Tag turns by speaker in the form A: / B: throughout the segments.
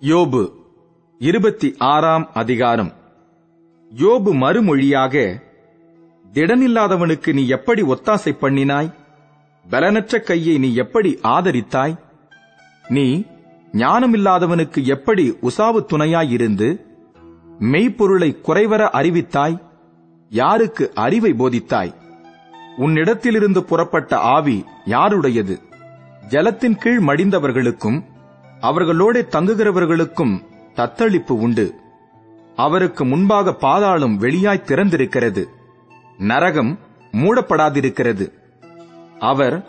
A: யோபு இருபத்தி ஆறாம் அதிகாரம். யோபு மறுமொழியாக திடனில்லாதவனுக்கு நீ எப்படி ஒத்தாசை பண்ணினாய்? பலனற்ற கையை நீ எப்படி ஆதரித்தாய்? நீ ஞானமில்லாதவனுக்கு எப்படி உசாவு துணையாயிருந்து மெய்ப்பொருளை குறைவர அறிவித்தாய்? யாருக்கு அறிவை போதித்தாய்? உன்னிடத்திலிருந்து புறப்பட்ட ஆவி யாருடையது? ஜலத்தின் கீழ் மடிந்தவர்களுக்கும் அவர்களோடே தங்குகிறவர்களுக்கும் தத்தளிப்பு உண்டு. அவருக்கு முன்பாக பாதாளம் வெளியாய் திறந்திருக்கிறது. நரகம் மூடப்படாதிருக்கிறது. அவர்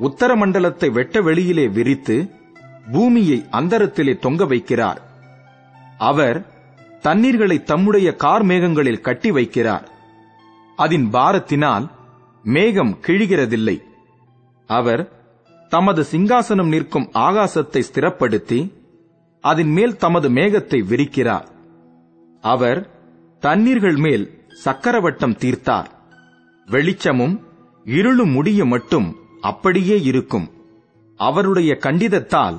A: உத்தரமண்டலத்தை வெட்ட வெளியிலே விரித்து பூமியை அந்தரத்திலே தொங்க வைக்கிறார். அவர் தண்ணீர்களை தம்முடைய கார் மேகங்களில் கட்டி வைக்கிறார். அதன் பாரத்தினால் மேகம் கிழிகிறதில்லை. அவர் தமது சிங்காசனம் நிற்கும் ஆகாசத்தை ஸ்திரப்படுத்தி அதன் மேல் தமது மேகத்தை விரிக்கிறார். அவர் தண்ணீர்கள் மேல் சக்கரவட்டம் தீர்த்தார். வெளிச்சமும் இருளும் முடிய மட்டும் அப்படியே இருக்கும். அவருடைய கண்டிதத்தால்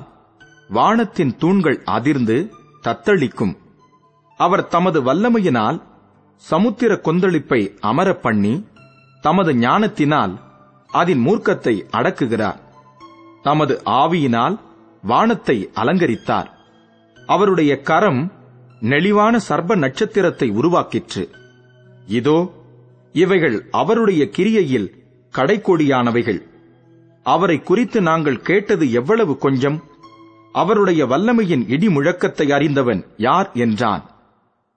A: வானத்தின் தூண்கள் அதிர்ந்து தத்தளிக்கும். அவர் தமது வல்லமையினால் சமுத்திர கொந்தளிப்பை அமரப் பண்ணி தமது ஞானத்தினால் அதன் மூர்க்கத்தை அடக்குகிறார். தமது ஆவியினால் வானத்தை அலங்கரித்தார். அவருடைய கரம் நெளிவான சர்ப நட்சத்திரத்தை உருவாக்கிற்று. இதோ இவைகள் அவருடைய கிரியையில் கடைக்கோடியானவைகள். அவரை குறித்து நாங்கள் கேட்டது எவ்வளவு கொஞ்சம்? அவருடைய வல்லமையின் இடி முழக்கத்தை அறிந்தவன் யார் என்றான்.